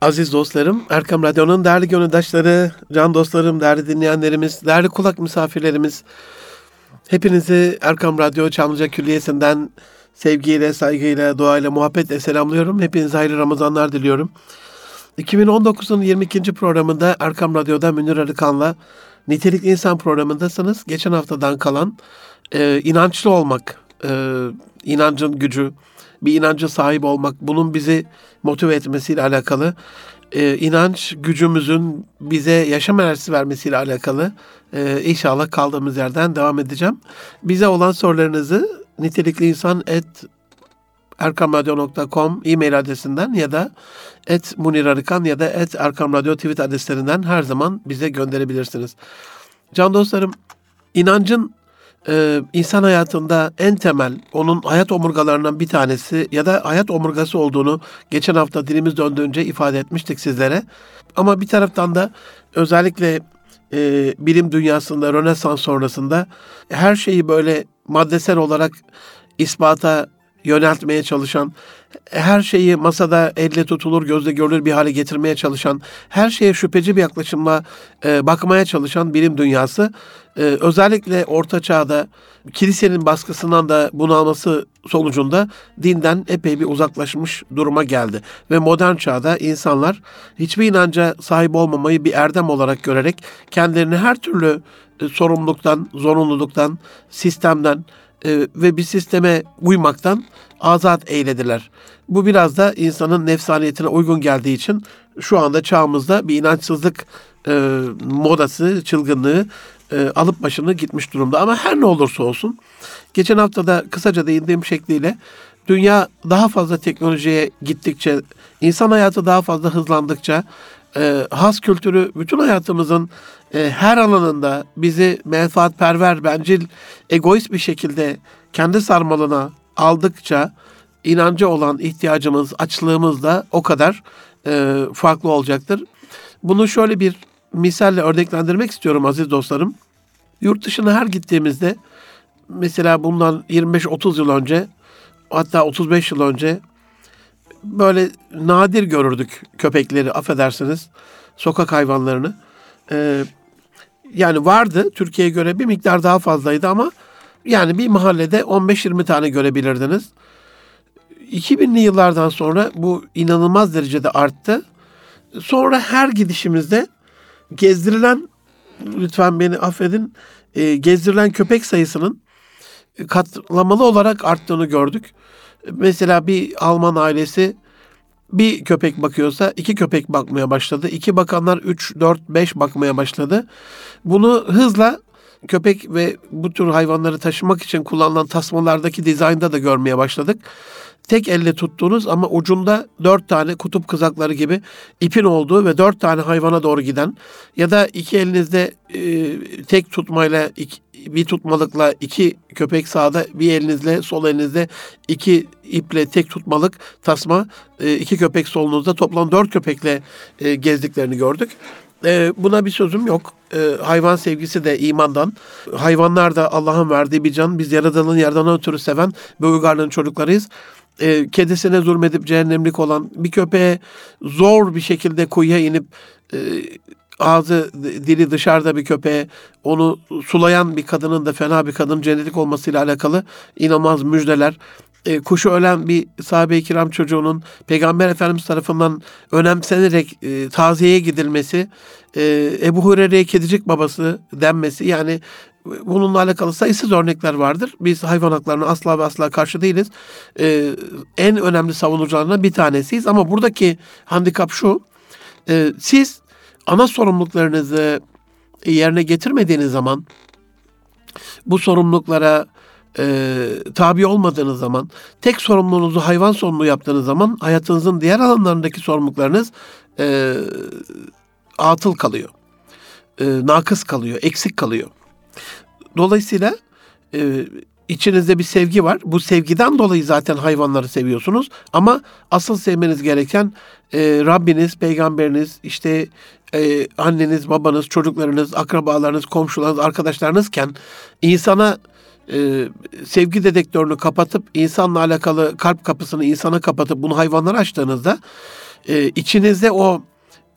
Aziz dostlarım, Erkam Radyo'nun değerli gönüldaşları, can dostlarım, değerli dinleyenlerimiz, değerli kulak misafirlerimiz, hepinizi Erkam Radyo Çamlıca Külliyesi'nden sevgiyle, saygıyla, duayla, muhabbetle selamlıyorum. Hepinize hayırlı Ramazanlar diliyorum. 2019'un 22. programında Erkam Radyo'da Münir Arıkan'la Nitelikli İnsan programındasınız. Geçen haftadan kalan e, inançlı olmak, e, inancın gücü, bir inancı sahip olmak, bunun bizi motive etmesiyle alakalı, e, inanç gücümüzün bize yaşam enerjisi vermesiyle alakalı e, inşallah kaldığımız yerden devam edeceğim. Bize olan sorularınızı nitelikli insan et erkamradyo.com e-mail adresinden ya da et Munir Arıkan ya da et Erkam Radyo tweet adreslerinden her zaman bize gönderebilirsiniz. Can dostlarım, inancın e, insan hayatında en temel, onun hayat omurgalarından bir tanesi ya da hayat omurgası olduğunu geçen hafta dilimiz döndüğünce ifade etmiştik sizlere. Ama bir taraftan da özellikle e, bilim dünyasında Rönesans sonrasında her şeyi böyle maddesel olarak ispata yöneltmeye çalışan, her şeyi masada elle tutulur, gözle görülür bir hale getirmeye çalışan, her şeye şüpheci bir yaklaşımla e, bakmaya çalışan bilim dünyası e, özellikle Orta Çağ'da kilisenin baskısından da bunalması sonucunda dinden epey bir uzaklaşmış duruma geldi. Ve modern çağda insanlar hiçbir inanca sahip olmamayı bir erdem olarak görerek kendilerini her türlü e, sorumluluktan, zorunluluktan, sistemden, e, ve bir sisteme uymaktan azat eylediler. Bu biraz da insanın nefsaniyetine uygun geldiği için şu anda çağımızda bir inançsızlık e, modası, çılgınlığı e, alıp başını gitmiş durumda. Ama her ne olursa olsun, geçen hafta da kısaca değindiğim şekliyle dünya daha fazla teknolojiye gittikçe, insan hayatı daha fazla hızlandıkça, e, has kültürü bütün hayatımızın e, her alanında bizi menfaatperver, bencil, egoist bir şekilde kendi sarmalına aldıkça inancı olan ihtiyacımız, açlığımız da o kadar e, farklı olacaktır. Bunu şöyle bir misalle örneklendirmek istiyorum aziz dostlarım. Yurt dışına her gittiğimizde mesela bundan 25-30 yıl önce hatta 35 yıl önce böyle nadir görürdük köpekleri affedersiniz sokak hayvanlarını. Ee, yani vardı Türkiye'ye göre bir miktar daha fazlaydı ama yani bir mahallede 15-20 tane görebilirdiniz. 2000'li yıllardan sonra bu inanılmaz derecede arttı. Sonra her gidişimizde gezdirilen lütfen beni affedin e, gezdirilen köpek sayısının katlamalı olarak arttığını gördük. Mesela bir Alman ailesi bir köpek bakıyorsa iki köpek bakmaya başladı. İki bakanlar üç, dört, beş bakmaya başladı. Bunu hızla köpek ve bu tür hayvanları taşımak için kullanılan tasmalardaki dizaynda da görmeye başladık. Tek elle tuttuğunuz ama ucunda dört tane kutup kızakları gibi ipin olduğu ve dört tane hayvana doğru giden ya da iki elinizde e, tek tutmayla iki, bir tutmalıkla iki köpek sağda bir elinizle sol elinizde iki iple tek tutmalık tasma e, iki köpek solunuzda toplam dört köpekle e, gezdiklerini gördük. E, buna bir sözüm yok. Hayvan sevgisi de imandan. Hayvanlar da Allah'ın verdiği bir can. Biz Yaradan'ın yerden ötürü seven ve uygarlığın çocuklarıyız. E, kedisine zulmedip cehennemlik olan bir köpeğe zor bir şekilde kuyuya inip ağzı dili dışarıda bir köpeğe onu sulayan bir kadının da fena bir kadın cennetik olmasıyla alakalı inanılmaz müjdeler e, kuşu ölen bir sahabe-i kiram çocuğunun Peygamber Efendimiz tarafından önemsenerek e, taziyeye gidilmesi, e, Ebu Hureyre'ye kedicik babası denmesi yani bununla alakalı sayısız örnekler vardır. Biz hayvan haklarına asla ve asla karşı değiliz. E, en önemli savunucularından bir tanesiyiz ama buradaki handikap şu, e, siz ana sorumluluklarınızı yerine getirmediğiniz zaman bu sorumluluklara e, tabi olmadığınız zaman, tek sorumluluğunuzu hayvan sorumluluğu yaptığınız zaman hayatınızın diğer alanlarındaki sorumluluklarınız e, atıl kalıyor. E, nakıs kalıyor, eksik kalıyor. Dolayısıyla e, içinizde bir sevgi var. Bu sevgiden dolayı zaten hayvanları seviyorsunuz. Ama asıl sevmeniz gereken e, Rabbiniz, peygamberiniz, işte e, anneniz, babanız, çocuklarınız, akrabalarınız, komşularınız, arkadaşlarınızken insana e, sevgi dedektörünü kapatıp insanla alakalı kalp kapısını insana kapatıp bunu hayvanlara açtığınızda e, içinizde o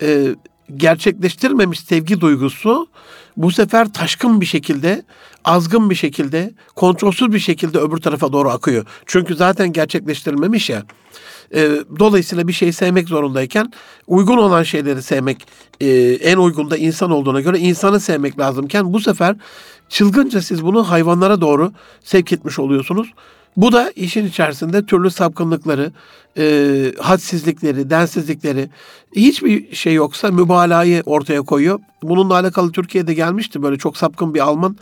e, gerçekleştirmemiş sevgi duygusu bu sefer taşkın bir şekilde, azgın bir şekilde, kontrolsüz bir şekilde öbür tarafa doğru akıyor. Çünkü zaten gerçekleştirilmemiş ya. E, dolayısıyla bir şeyi sevmek zorundayken uygun olan şeyleri sevmek e, en uygun da insan olduğuna göre insanı sevmek lazımken bu sefer çılgınca siz bunu hayvanlara doğru sevk etmiş oluyorsunuz. Bu da işin içerisinde türlü sapkınlıkları, e, hadsizlikleri, densizlikleri, hiçbir şey yoksa mübalağayı ortaya koyuyor. Bununla alakalı Türkiye'de gelmişti böyle çok sapkın bir Alman.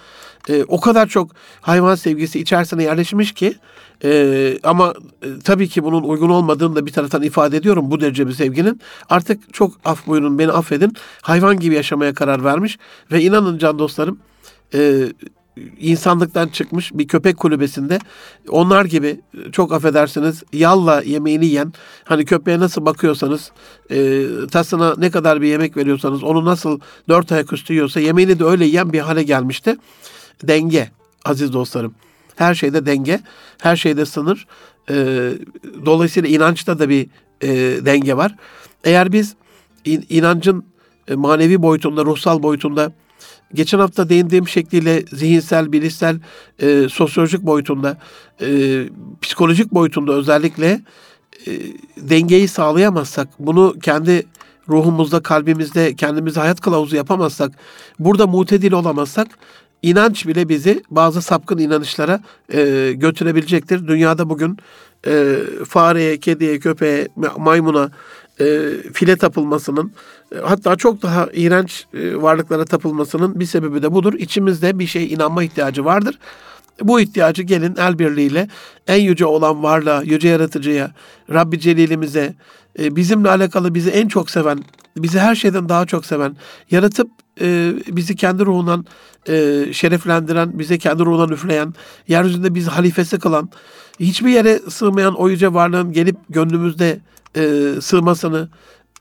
E, o kadar çok hayvan sevgisi içerisine yerleşmiş ki e, ama e, tabii ki bunun uygun olmadığını da bir taraftan ifade ediyorum bu derece bir sevginin. Artık çok af buyurun beni affedin hayvan gibi yaşamaya karar vermiş ve inanın can dostlarım e, insanlıktan çıkmış bir köpek kulübesinde onlar gibi çok affedersiniz yalla yemeğini yiyen hani köpeğe nasıl bakıyorsanız e, tasına ne kadar bir yemek veriyorsanız onu nasıl dört ayak üstü yiyorsa yemeğini de öyle yiyen bir hale gelmişti. Denge aziz dostlarım. Her şeyde denge, her şeyde sınır. E, dolayısıyla inançta da bir e, denge var. Eğer biz in, inancın e, manevi boyutunda, ruhsal boyutunda geçen hafta değindiğim şekliyle zihinsel, bilişsel, e, sosyolojik boyutunda, e, psikolojik boyutunda özellikle e, dengeyi sağlayamazsak, bunu kendi ruhumuzda, kalbimizde kendimize hayat kılavuzu yapamazsak, burada mutedil olamazsak, inanç bile bizi bazı sapkın inanışlara e, götürebilecektir. Dünyada bugün e, fareye, kediye, köpeğe, maymuna, e, file tapılmasının e, hatta çok daha iğrenç e, varlıklara tapılmasının bir sebebi de budur. İçimizde bir şey inanma ihtiyacı vardır. Bu ihtiyacı gelin el birliğiyle en yüce olan varlığa, yüce yaratıcıya, Rabbi Celil'imize, e, bizimle alakalı bizi en çok seven, bizi her şeyden daha çok seven, yaratıp e, bizi kendi ruhundan e, şereflendiren, bize kendi ruhundan üfleyen, yeryüzünde bizi halifesi kılan, hiçbir yere sığmayan o yüce varlığın gelip gönlümüzde e, sığmasını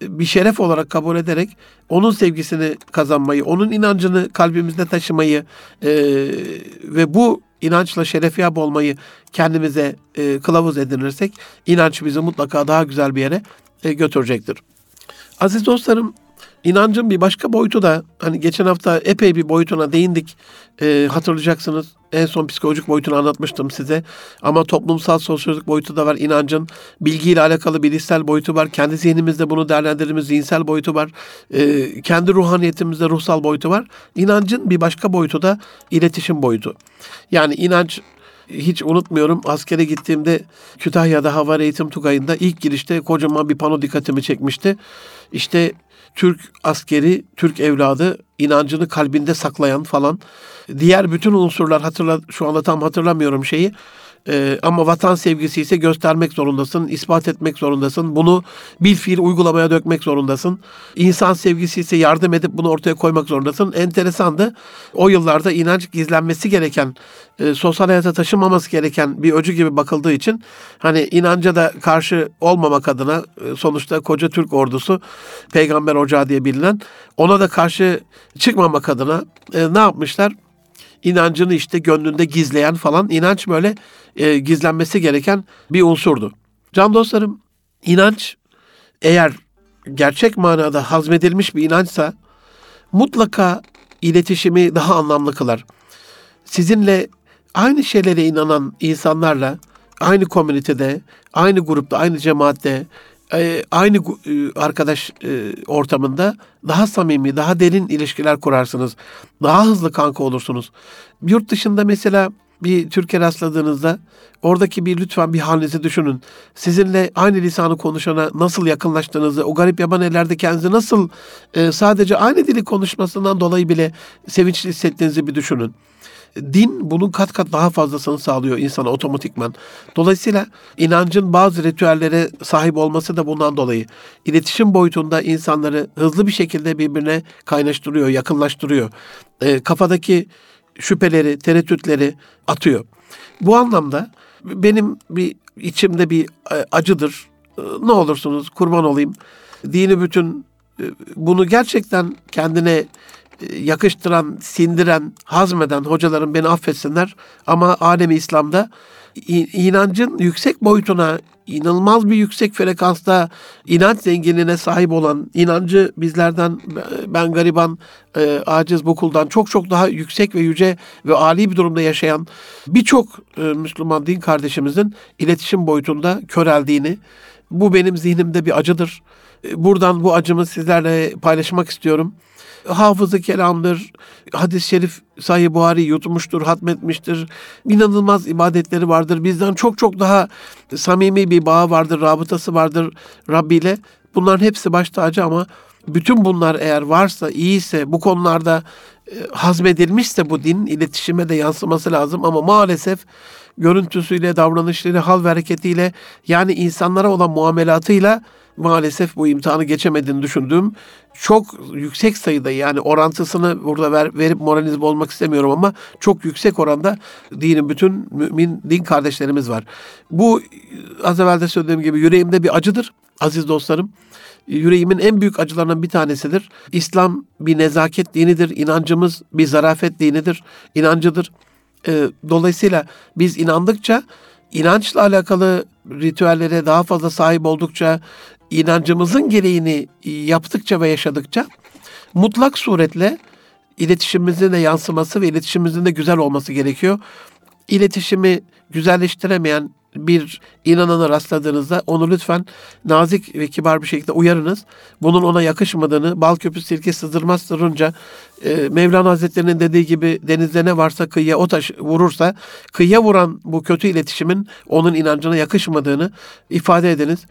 bir şeref olarak kabul ederek onun sevgisini kazanmayı, onun inancını kalbimizde taşımayı e, ve bu inançla şerefyab olmayı kendimize e, kılavuz edinirsek inanç bizi mutlaka daha güzel bir yere e, götürecektir. Aziz dostlarım İnancın bir başka boyutu da hani geçen hafta epey bir boyutuna değindik. Ee, hatırlayacaksınız en son psikolojik boyutunu anlatmıştım size. Ama toplumsal sosyolojik boyutu da var. İnancın bilgiyle alakalı bilişsel boyutu var. Kendi zihnimizde bunu değerlendirdiğimiz zihinsel boyutu var. Ee, kendi ruhaniyetimizde ruhsal boyutu var. İnancın bir başka boyutu da iletişim boyutu. Yani inanç hiç unutmuyorum askere gittiğimde Kütahya'da Hava Eğitim Tugayı'nda ilk girişte kocaman bir pano dikkatimi çekmişti. İşte Türk askeri, Türk evladı inancını kalbinde saklayan falan. Diğer bütün unsurlar hatırla şu anda tam hatırlamıyorum şeyi. Ee, ama vatan sevgisi ise göstermek zorundasın, ispat etmek zorundasın. Bunu bir fiil uygulamaya dökmek zorundasın. İnsan sevgisi ise yardım edip bunu ortaya koymak zorundasın. Enteresandı. O yıllarda inanç gizlenmesi gereken, e, sosyal hayata taşınmaması gereken bir öcü gibi bakıldığı için hani inanca da karşı olmamak adına e, sonuçta koca Türk ordusu peygamber ocağı diye bilinen ona da karşı çıkmamak adına e, ne yapmışlar? İnancını işte gönlünde gizleyen falan inanç böyle e, gizlenmesi gereken bir unsurdu. Can dostlarım inanç eğer gerçek manada hazmedilmiş bir inançsa mutlaka iletişimi daha anlamlı kılar. Sizinle aynı şeylere inanan insanlarla aynı komünitede, aynı grupta, aynı cemaatte, e, aynı e, arkadaş e, ortamında daha samimi, daha derin ilişkiler kurarsınız. Daha hızlı kanka olursunuz. Yurt dışında mesela bir Türkiye rastladığınızda oradaki bir lütfen bir halinizi düşünün. Sizinle aynı lisanı konuşana nasıl yakınlaştığınızı, o garip yaban ellerde kendinizi nasıl e, sadece aynı dili konuşmasından dolayı bile sevinçli hissettiğinizi bir düşünün din bunun kat kat daha fazlasını sağlıyor insana otomatikman. Dolayısıyla inancın bazı ritüellere sahip olması da bundan dolayı. İletişim boyutunda insanları hızlı bir şekilde birbirine kaynaştırıyor, yakınlaştırıyor. E, kafadaki şüpheleri, tereddütleri atıyor. Bu anlamda benim bir içimde bir e, acıdır. E, ne olursunuz kurban olayım. Dini bütün e, bunu gerçekten kendine yakıştıran, sindiren, hazmeden hocalarım beni affetsinler. Ama alemi İslam'da inancın yüksek boyutuna, inanılmaz bir yüksek frekansta inanç zenginliğine sahip olan, inancı bizlerden, ben gariban, e, aciz bu kuldan çok çok daha yüksek ve yüce ve âli bir durumda yaşayan birçok e, Müslüman din kardeşimizin iletişim boyutunda köreldiğini, bu benim zihnimde bir acıdır. E, buradan bu acımı sizlerle paylaşmak istiyorum hafızı kelamdır, hadis-i şerif Sahih Buhari yutmuştur, hatmetmiştir. İnanılmaz ibadetleri vardır. Bizden çok çok daha samimi bir bağı vardır, rabıtası vardır Rabbi ile. Bunların hepsi baş tacı ama bütün bunlar eğer varsa, iyiyse, bu konularda e, hazmedilmişse bu din iletişime de yansıması lazım ama maalesef görüntüsüyle, davranışlarıyla, hal ve hareketiyle yani insanlara olan muamelatıyla maalesef bu imtihanı geçemediğini düşündüğüm çok yüksek sayıda yani orantısını burada ver, verip moralizm olmak istemiyorum ama çok yüksek oranda dinin bütün mümin din kardeşlerimiz var. Bu az evvel de söylediğim gibi yüreğimde bir acıdır aziz dostlarım. Yüreğimin en büyük acılarından bir tanesidir. İslam bir nezaket dinidir. inancımız bir zarafet dinidir. inancıdır. Dolayısıyla biz inandıkça inançla alakalı ritüellere daha fazla sahip oldukça, inancımızın gereğini yaptıkça ve yaşadıkça mutlak suretle iletişimimizin de yansıması ve iletişimimizin de güzel olması gerekiyor. İletişimi güzelleştiremeyen bir inanana rastladığınızda onu lütfen nazik ve kibar bir şekilde uyarınız. Bunun ona yakışmadığını, bal köpü sirke sızdırmaz sırrınca e, Mevlana Hazretleri'nin dediği gibi denizde ne varsa kıyıya o taş vurursa kıyıya vuran bu kötü iletişimin onun inancına yakışmadığını ifade ediniz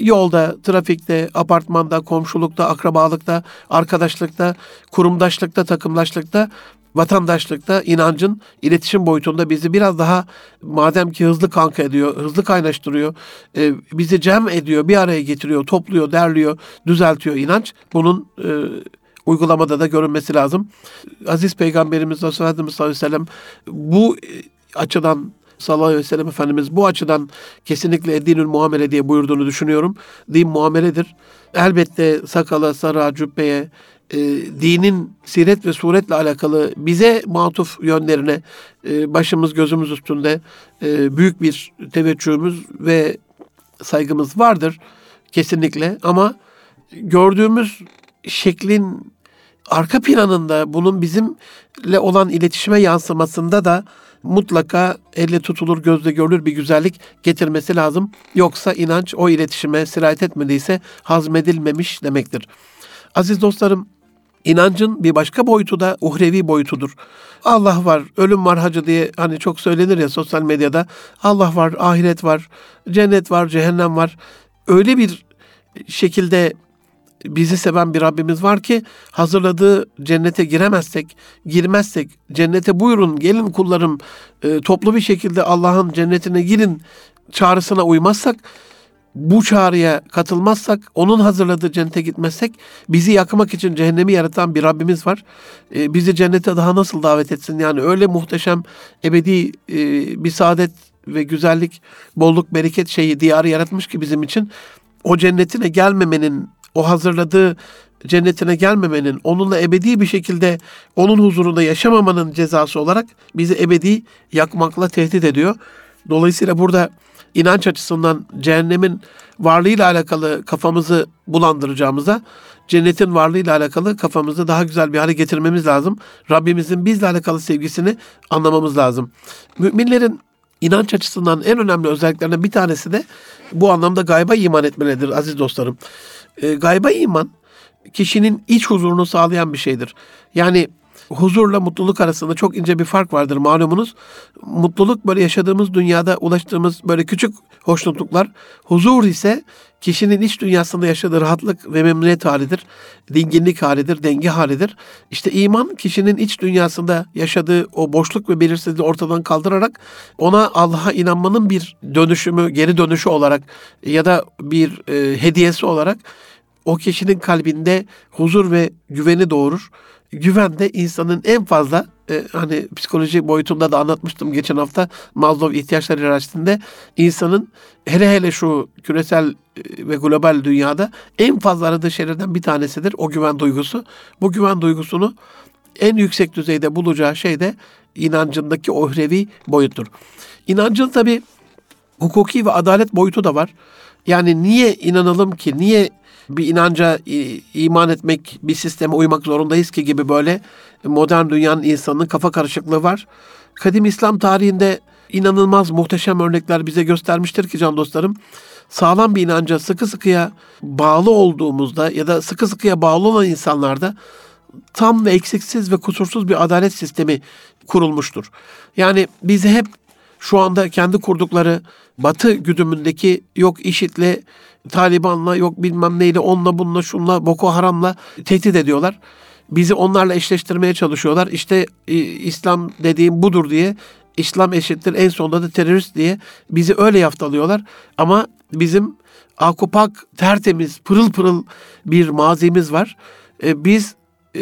yolda, trafikte, apartmanda, komşulukta, akrabalıkta, arkadaşlıkta, kurumdaşlıkta, takımdaşlıkta, vatandaşlıkta inancın iletişim boyutunda bizi biraz daha madem ki hızlı kanka ediyor, hızlı kaynaştırıyor, e, bizi cem ediyor, bir araya getiriyor, topluyor, derliyor, düzeltiyor inanç. Bunun e, uygulamada da görünmesi lazım. Aziz Peygamberimiz Efendimiz sallallahu aleyhi ve sellem bu açıdan sallallahu aleyhi ve sellem Efendimiz bu açıdan kesinlikle dinül muamele diye buyurduğunu düşünüyorum. Din muameledir. Elbette sakala, sara, cübbeye, e, dinin siret ve suretle alakalı bize matuf yönlerine e, başımız gözümüz üstünde e, büyük bir teveccühümüz ve saygımız vardır kesinlikle ama gördüğümüz şeklin arka planında bunun bizimle olan iletişime yansımasında da mutlaka elle tutulur, gözle görülür bir güzellik getirmesi lazım. Yoksa inanç o iletişime sirayet etmediyse hazmedilmemiş demektir. Aziz dostlarım, inancın bir başka boyutu da uhrevi boyutudur. Allah var, ölüm var hacı diye hani çok söylenir ya sosyal medyada. Allah var, ahiret var, cennet var, cehennem var. Öyle bir şekilde bizi seven bir Rabbimiz var ki hazırladığı cennete giremezsek, girmezsek, cennete buyurun gelin kullarım e, toplu bir şekilde Allah'ın cennetine girin çağrısına uymazsak, bu çağrıya katılmazsak, onun hazırladığı cennete gitmezsek bizi yakmak için cehennemi yaratan bir Rabbimiz var. E, bizi cennete daha nasıl davet etsin? Yani öyle muhteşem ebedi e, bir saadet ve güzellik, bolluk, bereket şeyi diyarı yaratmış ki bizim için o cennetine gelmemenin o hazırladığı cennetine gelmemenin, onunla ebedi bir şekilde onun huzurunda yaşamamanın cezası olarak bizi ebedi yakmakla tehdit ediyor. Dolayısıyla burada inanç açısından cehennemin varlığıyla alakalı kafamızı bulandıracağımıza cennetin varlığıyla alakalı kafamızı daha güzel bir hale getirmemiz lazım. Rabbimizin bizle alakalı sevgisini anlamamız lazım. Müminlerin inanç açısından en önemli özelliklerinden bir tanesi de bu anlamda gayba iman etmeleridir aziz dostlarım. E, gayba iman kişinin iç huzurunu sağlayan bir şeydir. Yani huzurla mutluluk arasında çok ince bir fark vardır malumunuz. Mutluluk böyle yaşadığımız dünyada ulaştığımız böyle küçük hoşnutluklar. Huzur ise kişinin iç dünyasında yaşadığı rahatlık ve memnuniyet halidir. Dinginlik halidir, denge halidir. İşte iman kişinin iç dünyasında yaşadığı o boşluk ve belirsizliği ortadan kaldırarak ona Allah'a inanmanın bir dönüşümü, geri dönüşü olarak ya da bir e, hediyesi olarak o kişinin kalbinde huzur ve güveni doğurur güven de insanın en fazla e, hani psikoloji boyutunda da anlatmıştım geçen hafta Maslow ihtiyaçları hiyerarşisinde insanın hele hele şu küresel e, ve global dünyada en fazla aradığı şeylerden bir tanesidir o güven duygusu. Bu güven duygusunu en yüksek düzeyde bulacağı şey de inancındaki ohrevi boyuttur. İnancın tabi hukuki ve adalet boyutu da var. Yani niye inanalım ki, niye bir inanca iman etmek, bir sisteme uymak zorundayız ki gibi böyle modern dünyanın insanının kafa karışıklığı var. Kadim İslam tarihinde inanılmaz muhteşem örnekler bize göstermiştir ki can dostlarım. Sağlam bir inanca sıkı sıkıya bağlı olduğumuzda ya da sıkı sıkıya bağlı olan insanlarda tam ve eksiksiz ve kusursuz bir adalet sistemi kurulmuştur. Yani bizi hep şu anda kendi kurdukları Batı güdümündeki yok IŞİD'le, Taliban'la, yok bilmem neyle, onunla bununla, şunla, Boko Haram'la tehdit ediyorlar. Bizi onlarla eşleştirmeye çalışıyorlar. İşte e, İslam dediğim budur diye İslam eşittir en sonunda da terörist diye bizi öyle yaftalıyorlar. Ama bizim akupak, tertemiz, pırıl pırıl bir mazimiz var. E, biz e,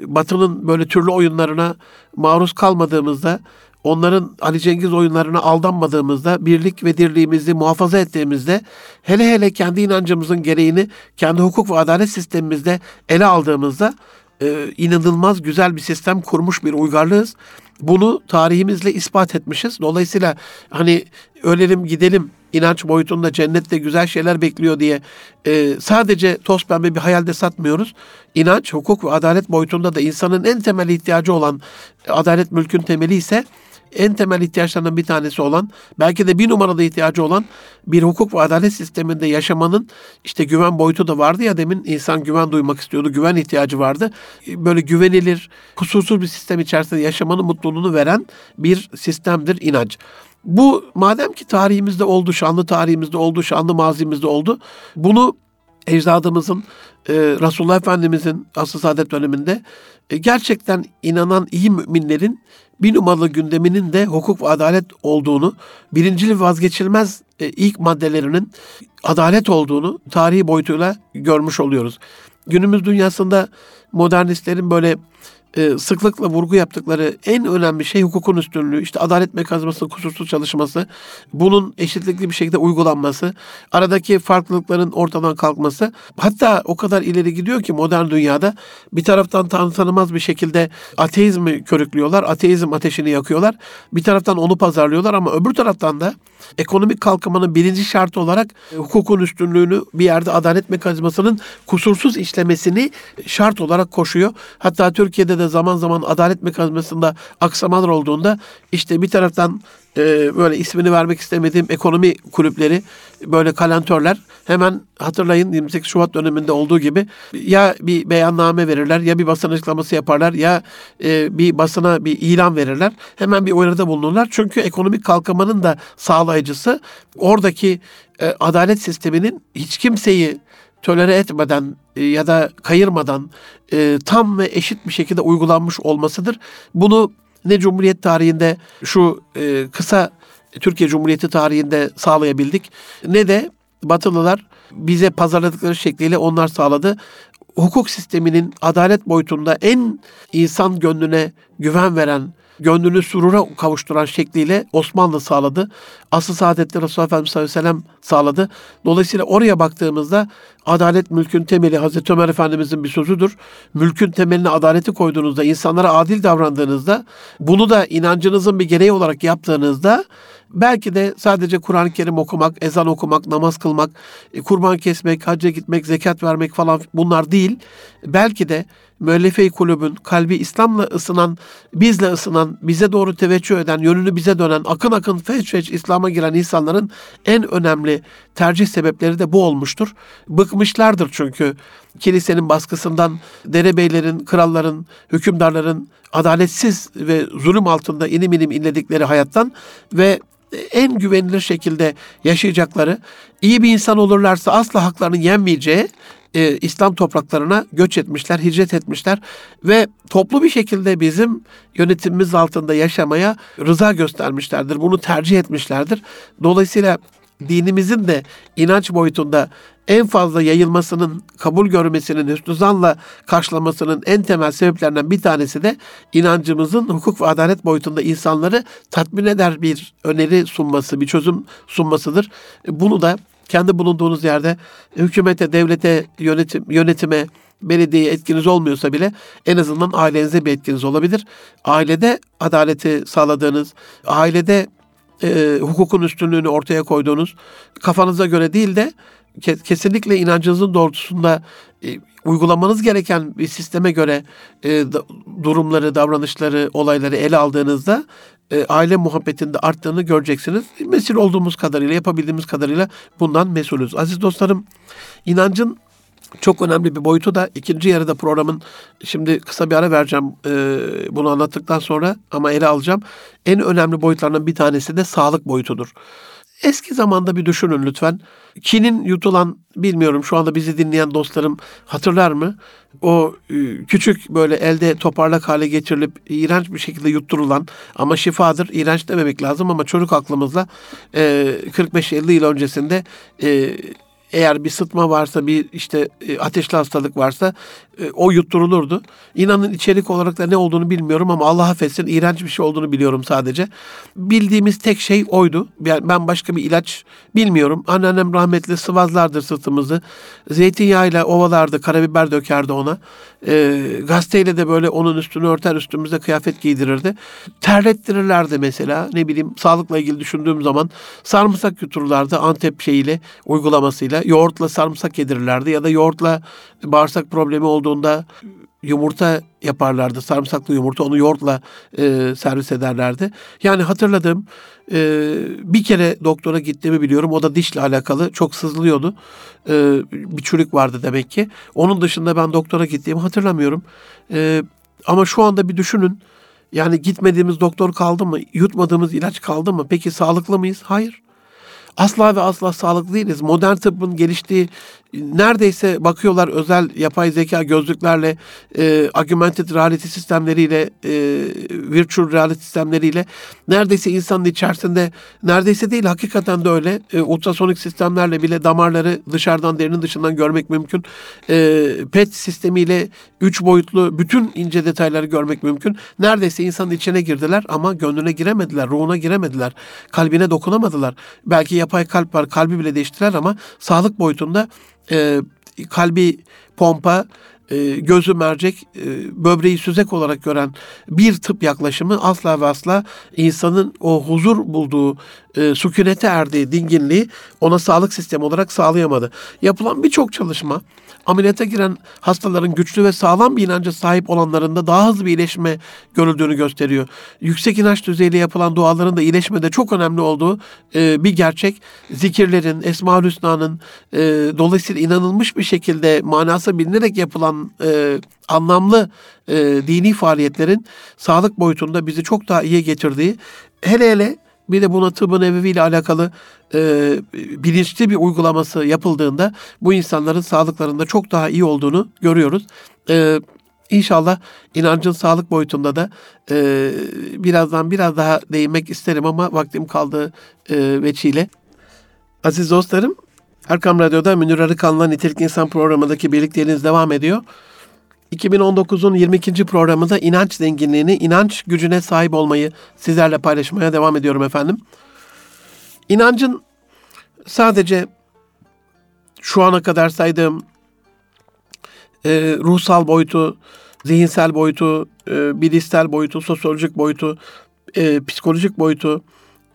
Batı'nın böyle türlü oyunlarına maruz kalmadığımızda, onların Ali Cengiz oyunlarına aldanmadığımızda, birlik ve dirliğimizi muhafaza ettiğimizde, hele hele kendi inancımızın gereğini kendi hukuk ve adalet sistemimizde ele aldığımızda e, inanılmaz güzel bir sistem kurmuş bir uygarlığız. Bunu tarihimizle ispat etmişiz. Dolayısıyla hani ölelim gidelim inanç boyutunda cennette güzel şeyler bekliyor diye e, sadece toz pembe bir hayalde satmıyoruz. İnanç, hukuk ve adalet boyutunda da insanın en temel ihtiyacı olan adalet mülkün temeli ise en temel ihtiyaçlarından bir tanesi olan, belki de bir numarada ihtiyacı olan bir hukuk ve adalet sisteminde yaşamanın işte güven boyutu da vardı ya demin insan güven duymak istiyordu, güven ihtiyacı vardı. Böyle güvenilir, kusursuz bir sistem içerisinde yaşamanın mutluluğunu veren bir sistemdir inanç. Bu madem ki tarihimizde oldu, şanlı tarihimizde oldu, şanlı mazimizde oldu. Bunu ecdadımızın, e, Resulullah Efendimizin asıl saadet döneminde e, gerçekten inanan iyi müminlerin bir numaralı gündeminin de hukuk ve adalet olduğunu, birincil vazgeçilmez e, ilk maddelerinin adalet olduğunu tarihi boyutuyla görmüş oluyoruz. Günümüz dünyasında modernistlerin böyle e, sıklıkla vurgu yaptıkları en önemli şey hukukun üstünlüğü, işte adalet mekanizmasının kusursuz çalışması, bunun eşitlikli bir şekilde uygulanması, aradaki farklılıkların ortadan kalkması. Hatta o kadar ileri gidiyor ki modern dünyada bir taraftan tanı tanımaz bir şekilde ateizmi körüklüyorlar, ateizm ateşini yakıyorlar. Bir taraftan onu pazarlıyorlar ama öbür taraftan da ekonomik kalkınmanın birinci şartı olarak hukukun üstünlüğünü bir yerde adalet mekanizmasının kusursuz işlemesini şart olarak koşuyor. Hatta Türkiye'de de de zaman zaman adalet mekanizmasında aksamalar olduğunda işte bir taraftan e, böyle ismini vermek istemediğim ekonomi kulüpleri böyle kalentörler hemen hatırlayın 28 Şubat döneminde olduğu gibi ya bir beyanname verirler ya bir basın açıklaması yaparlar ya e, bir basına bir ilan verirler. Hemen bir uyarıda bulunurlar. Çünkü ekonomik kalkınmanın da sağlayıcısı oradaki e, adalet sisteminin hiç kimseyi tölere etmeden e, ya da kayırmadan e, tam ve eşit bir şekilde uygulanmış olmasıdır. Bunu ne Cumhuriyet tarihinde şu e, kısa Türkiye Cumhuriyeti tarihinde sağlayabildik ne de Batılılar bize pazarladıkları şekliyle onlar sağladı. Hukuk sisteminin adalet boyutunda en insan gönlüne güven veren, gönlünü surura kavuşturan şekliyle Osmanlı sağladı. Asıl saadetli Resulullah Efendimiz sallallahu aleyhi ve sellem sağladı. Dolayısıyla oraya baktığımızda adalet mülkün temeli Hazreti Ömer Efendimizin bir sözüdür. Mülkün temeline adaleti koyduğunuzda, insanlara adil davrandığınızda, bunu da inancınızın bir gereği olarak yaptığınızda belki de sadece Kur'an-ı Kerim okumak, ezan okumak, namaz kılmak, e, kurban kesmek, hacca gitmek, zekat vermek falan bunlar değil. Belki de müellefe kulübün kalbi İslam'la ısınan, bizle ısınan, bize doğru teveccüh eden, yönünü bize dönen, akın akın feç feç İslam'a giren insanların en önemli tercih sebepleri de bu olmuştur. Bıkmışlardır çünkü kilisenin baskısından, derebeylerin, kralların, hükümdarların adaletsiz ve zulüm altında inim inim inledikleri hayattan ve en güvenilir şekilde yaşayacakları, iyi bir insan olurlarsa asla haklarını yenmeyeceği e, İslam topraklarına göç etmişler, hicret etmişler ve toplu bir şekilde bizim yönetimimiz altında yaşamaya rıza göstermişlerdir. Bunu tercih etmişlerdir. Dolayısıyla dinimizin de inanç boyutunda en fazla yayılmasının, kabul görmesinin, hüsnü zanla karşılamasının en temel sebeplerinden bir tanesi de inancımızın hukuk ve adalet boyutunda insanları tatmin eder bir öneri sunması, bir çözüm sunmasıdır. Bunu da kendi bulunduğunuz yerde hükümete, devlete, yönetim, yönetime, belediyeye etkiniz olmuyorsa bile en azından ailenize bir etkiniz olabilir. Ailede adaleti sağladığınız, ailede e, hukukun üstünlüğünü ortaya koyduğunuz, kafanıza göre değil de kesinlikle inancınızın doğrultusunda e, uygulamanız gereken bir sisteme göre e, da, durumları, davranışları, olayları ele aldığınızda e, aile muhabbetinde arttığını göreceksiniz. Mesul olduğumuz kadarıyla, yapabildiğimiz kadarıyla bundan mesulüz. Aziz dostlarım, inancın çok önemli bir boyutu da ikinci yarıda programın şimdi kısa bir ara vereceğim e, bunu anlattıktan sonra ama ele alacağım. En önemli boyutlarından bir tanesi de sağlık boyutudur. Eski zamanda bir düşünün lütfen. Kinin yutulan bilmiyorum şu anda bizi dinleyen dostlarım hatırlar mı? O e, küçük böyle elde toparlak hale getirilip iğrenç bir şekilde yutturulan ama şifadır. İğrenç dememek lazım ama çocuk aklımızla 45-50 yıl öncesinde e, eğer bir sıtma varsa, bir işte e, ateşli hastalık varsa e, o yutturulurdu. İnanın içerik olarak da ne olduğunu bilmiyorum ama Allah affetsin iğrenç bir şey olduğunu biliyorum sadece. Bildiğimiz tek şey oydu. Yani ben başka bir ilaç bilmiyorum. Anneannem rahmetli sıvazlardır sırtımızı. Zeytinyağıyla ovalardı, karabiber dökerdi ona. E, gazeteyle de böyle onun üstünü örter üstümüze kıyafet giydirirdi. Terlettirirlerdi mesela. Ne bileyim sağlıkla ilgili düşündüğüm zaman sarımsak yutururlardı Antep şeyiyle uygulamasıyla. Yoğurtla sarımsak yedirirlerdi ya da yoğurtla bağırsak problemi olduğunda yumurta yaparlardı. Sarımsaklı yumurta onu yoğurtla e, servis ederlerdi. Yani hatırladığım e, bir kere doktora gittiğimi biliyorum. O da dişle alakalı. Çok sızlıyordu. E, bir çürük vardı demek ki. Onun dışında ben doktora gittiğimi hatırlamıyorum. E, ama şu anda bir düşünün. Yani gitmediğimiz doktor kaldı mı? Yutmadığımız ilaç kaldı mı? Peki sağlıklı mıyız? Hayır. Asla ve asla sağlıklı değiliz. Modern tıbbın geliştiği neredeyse bakıyorlar özel yapay zeka gözlüklerle, e, augmented reality sistemleriyle, e, virtual reality sistemleriyle neredeyse insanın içerisinde neredeyse değil hakikaten de öyle e, ultrasonik sistemlerle bile damarları dışarıdan derinin dışından görmek mümkün. E, PET sistemiyle üç boyutlu bütün ince detayları görmek mümkün. Neredeyse insanın içine girdiler ama gönlüne giremediler, ruhuna giremediler, kalbine dokunamadılar. Belki yapay kalp var, kalbi bile değiştiler ama sağlık boyutunda e, kalbi pompa, e, gözü mercek, e, böbreği süzek olarak gören bir tıp yaklaşımı asla ve asla insanın o huzur bulduğu, e, sükunete erdiği dinginliği ona sağlık sistemi olarak sağlayamadı. Yapılan birçok çalışma ameliyata giren hastaların güçlü ve sağlam bir inanca sahip olanlarında daha hızlı bir iyileşme görüldüğünü gösteriyor. Yüksek inanç düzeyiyle yapılan duaların da iyileşmede çok önemli olduğu e, bir gerçek. Zikirlerin, Esma-ül Hüsna'nın e, dolayısıyla inanılmış bir şekilde manası bilinerek yapılan e, anlamlı e, dini faaliyetlerin sağlık boyutunda bizi çok daha iyiye getirdiği hele hele bir de buna tıbbın evivi ile alakalı e, bilinçli bir uygulaması yapıldığında bu insanların sağlıklarında çok daha iyi olduğunu görüyoruz. E, İnşallah inancın sağlık boyutunda da e, birazdan biraz daha değinmek isterim ama vaktim kaldığı e, veçiyle. Aziz dostlarım, Erkam Radyo'da Münir Arıkan'la Nitelik İnsan programındaki birlikteliğiniz devam ediyor. 2019'un 22. programında inanç zenginliğini, inanç gücüne sahip olmayı sizlerle paylaşmaya devam ediyorum efendim. İnancın sadece şu ana kadar saydığım e, ruhsal boyutu, zihinsel boyutu, e, bilişsel boyutu, sosyolojik boyutu, e, psikolojik boyutu,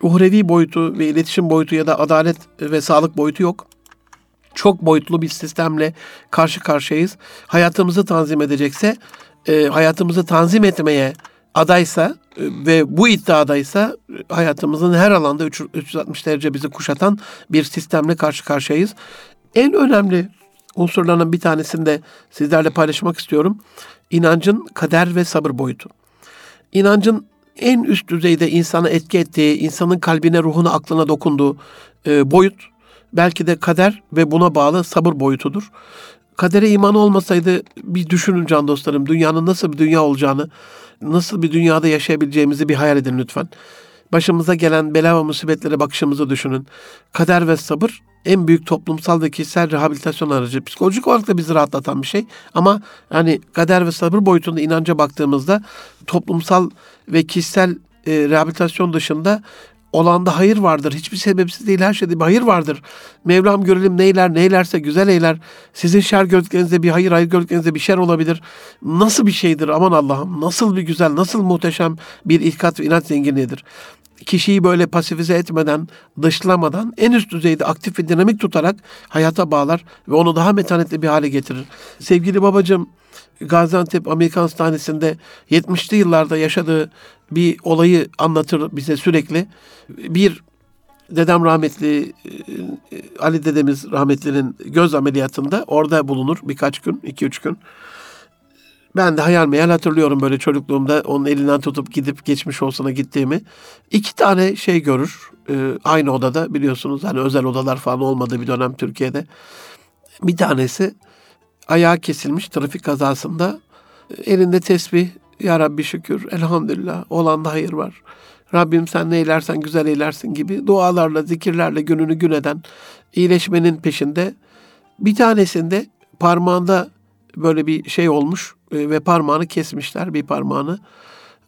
uhrevi boyutu ve iletişim boyutu ya da adalet ve sağlık boyutu yok çok boyutlu bir sistemle karşı karşıyayız. Hayatımızı tanzim edecekse, e, hayatımızı tanzim etmeye adaysa e, ve bu iddiadaysa e, hayatımızın her alanda 360 derece bizi kuşatan bir sistemle karşı karşıyayız. En önemli unsurlarının bir tanesini de sizlerle paylaşmak istiyorum. İnancın kader ve sabır boyutu. İnancın en üst düzeyde insana etki ettiği, insanın kalbine, ruhuna, aklına dokunduğu e, boyut belki de kader ve buna bağlı sabır boyutudur. Kadere iman olmasaydı bir düşünün can dostlarım dünyanın nasıl bir dünya olacağını, nasıl bir dünyada yaşayabileceğimizi bir hayal edin lütfen. Başımıza gelen bela ve musibetlere bakışımızı düşünün. Kader ve sabır en büyük toplumsal ve kişisel rehabilitasyon aracı. Psikolojik olarak da bizi rahatlatan bir şey. Ama hani kader ve sabır boyutunda inanca baktığımızda toplumsal ve kişisel e, rehabilitasyon dışında olanda hayır vardır. Hiçbir sebepsiz değil her şeyde bir hayır vardır. Mevlam görelim neyler neylerse güzel eyler. Sizin şer gördüklerinizde bir hayır, hayır gördüklerinizde bir şer olabilir. Nasıl bir şeydir aman Allah'ım. Nasıl bir güzel, nasıl muhteşem bir ilkat ve inanç zenginliğidir. Kişiyi böyle pasifize etmeden, dışlamadan en üst düzeyde aktif ve dinamik tutarak hayata bağlar ve onu daha metanetli bir hale getirir. Sevgili babacığım Gaziantep Amerikan Hastanesi'nde 70'li yıllarda yaşadığı bir olayı anlatır bize sürekli. Bir dedem rahmetli e, Ali dedemiz rahmetlinin göz ameliyatında orada bulunur birkaç gün, iki üç gün. Ben de hayal meyal hatırlıyorum böyle çocukluğumda onun elinden tutup gidip geçmiş olsuna gittiğimi. İki tane şey görür e, aynı odada biliyorsunuz hani özel odalar falan olmadığı bir dönem Türkiye'de. Bir tanesi ayağı kesilmiş trafik kazasında elinde tesbih ya Rabbi şükür elhamdülillah olan da hayır var. Rabbim sen ne eylersen güzel eylersin gibi dualarla zikirlerle gününü gün eden iyileşmenin peşinde bir tanesinde parmağında böyle bir şey olmuş e, ve parmağını kesmişler bir parmağını.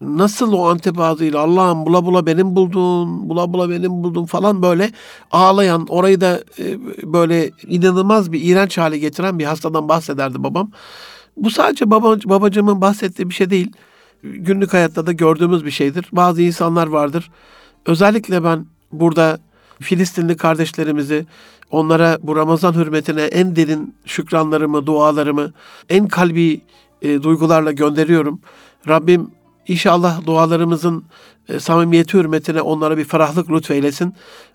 Nasıl o Antep Allah'ım bula bula benim buldun, bula bula benim buldun falan böyle ağlayan, orayı da e, böyle inanılmaz bir iğrenç hale getiren bir hastadan bahsederdi babam. Bu sadece baba, babacığımın bahsettiği bir şey değil. Günlük hayatta da gördüğümüz bir şeydir. Bazı insanlar vardır. Özellikle ben burada Filistinli kardeşlerimizi onlara bu Ramazan hürmetine en derin şükranlarımı, dualarımı, en kalbi e, duygularla gönderiyorum. Rabbim İnşallah dualarımızın e, samimiyeti hürmetine onlara bir ferahlık lütfeylesin.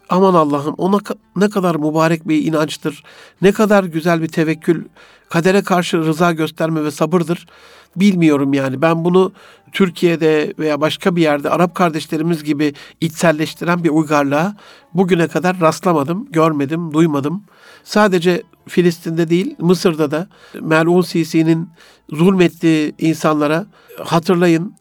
Aman Allah'ım ona ne kadar mübarek bir inançtır. Ne kadar güzel bir tevekkül, kadere karşı rıza gösterme ve sabırdır. Bilmiyorum yani ben bunu Türkiye'de veya başka bir yerde Arap kardeşlerimiz gibi içselleştiren bir uygarlığa bugüne kadar rastlamadım, görmedim, duymadım. Sadece Filistin'de değil Mısır'da da Melun Sisi'nin zulmettiği insanlara hatırlayın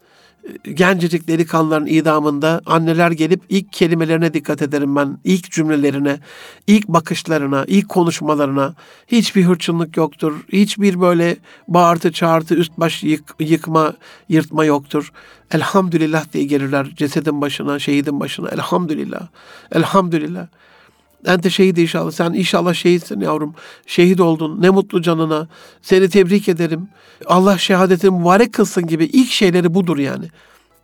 gencecik delikanlıların idamında anneler gelip ilk kelimelerine dikkat ederim ben. ilk cümlelerine, ilk bakışlarına, ilk konuşmalarına hiçbir hırçınlık yoktur. Hiçbir böyle bağırtı çağırtı üst baş yık, yıkma, yırtma yoktur. Elhamdülillah diye gelirler cesedin başına, şehidin başına. Elhamdülillah. Elhamdülillah. Ente şehit inşallah. Sen inşallah şehitsin yavrum. Şehit oldun. Ne mutlu canına. Seni tebrik ederim. Allah şehadetini mübarek kılsın gibi ilk şeyleri budur yani.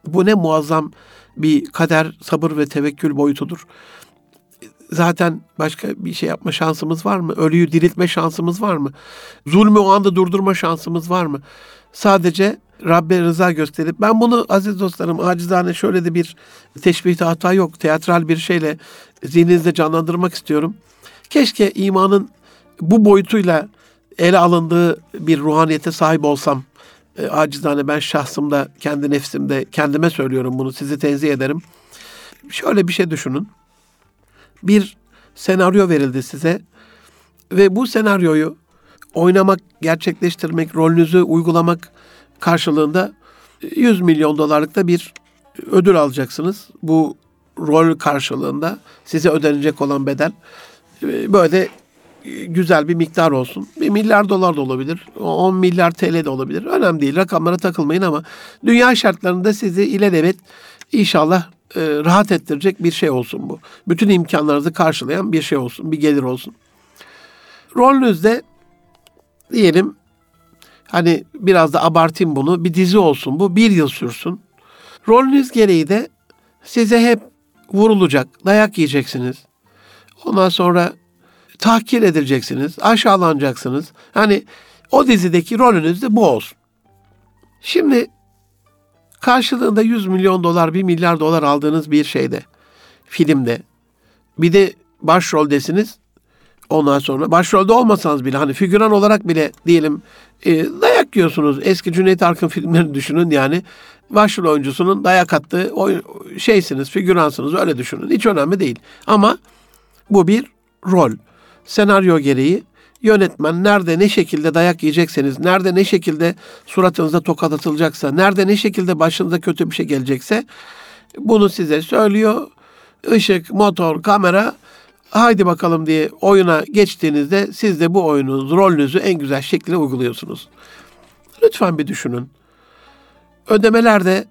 Bu ne muazzam bir kader, sabır ve tevekkül boyutudur. Zaten başka bir şey yapma şansımız var mı? Ölüyü diriltme şansımız var mı? Zulmü o anda durdurma şansımız var mı? Sadece Rabbe rıza gösterip ben bunu aziz dostlarım acizane şöyle de bir teşbihte hata yok. Teatral bir şeyle zihninizde canlandırmak istiyorum. Keşke imanın bu boyutuyla ele alındığı bir ruhaniyete sahip olsam. E, acizane ben şahsımda, kendi nefsimde, kendime söylüyorum bunu. Sizi tenzih ederim. Şöyle bir şey düşünün. Bir senaryo verildi size ve bu senaryoyu oynamak, gerçekleştirmek, rolünüzü uygulamak karşılığında 100 milyon dolarlıkta bir ödül alacaksınız. Bu rol karşılığında size ödenecek olan bedel e, böyle güzel bir miktar olsun. Bir milyar dolar da olabilir. 10 milyar TL de olabilir. Önemli değil. Rakamlara takılmayın ama dünya şartlarında sizi ilelebet inşallah e, rahat ettirecek bir şey olsun bu. Bütün imkanlarınızı karşılayan bir şey olsun. Bir gelir olsun. Rolünüzde diyelim hani biraz da abartayım bunu. Bir dizi olsun bu. Bir yıl sürsün. Rolünüz gereği de size hep vurulacak, dayak yiyeceksiniz. Ondan sonra tahkir edileceksiniz, aşağılanacaksınız. Hani o dizideki rolünüz de bu olsun. Şimdi karşılığında 100 milyon dolar, 1 milyar dolar aldığınız bir şeyde, filmde bir de başroldesiniz. Ondan sonra başrolde olmasanız bile hani figüran olarak bile diyelim e, dayak yiyorsunuz. Eski Cüneyt Arkın filmlerini düşünün yani. Başrol oyuncusunun dayak attığı o şeysiniz, figüransınız öyle düşünün. Hiç önemli değil. Ama bu bir rol. Senaryo gereği yönetmen nerede ne şekilde dayak yiyecekseniz, nerede ne şekilde suratınızda tokat atılacaksa, nerede ne şekilde başınıza kötü bir şey gelecekse bunu size söylüyor. Işık, motor, kamera haydi bakalım diye oyuna geçtiğinizde siz de bu oyunun rolünüzü en güzel şekilde uyguluyorsunuz. Lütfen bir düşünün. Ödemeler de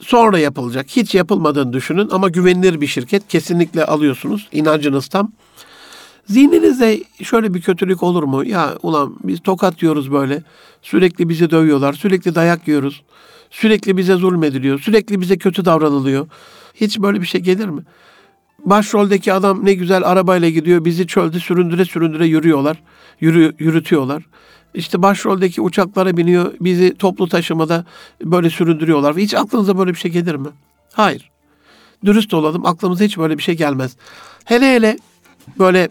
sonra yapılacak. Hiç yapılmadığını düşünün ama güvenilir bir şirket. Kesinlikle alıyorsunuz. İnancınız tam. Zihninizde şöyle bir kötülük olur mu? Ya ulan biz tokat yiyoruz böyle. Sürekli bizi dövüyorlar. Sürekli dayak yiyoruz. Sürekli bize zulmediliyor. Sürekli bize kötü davranılıyor. Hiç böyle bir şey gelir mi? Başroldeki adam ne güzel arabayla gidiyor. Bizi çölde süründüre süründüre yürüyorlar. Yürü, yürütüyorlar. İşte başroldeki uçaklara biniyor. Bizi toplu taşımada böyle süründürüyorlar. Hiç aklınıza böyle bir şey gelir mi? Hayır. Dürüst olalım. Aklımıza hiç böyle bir şey gelmez. Hele hele böyle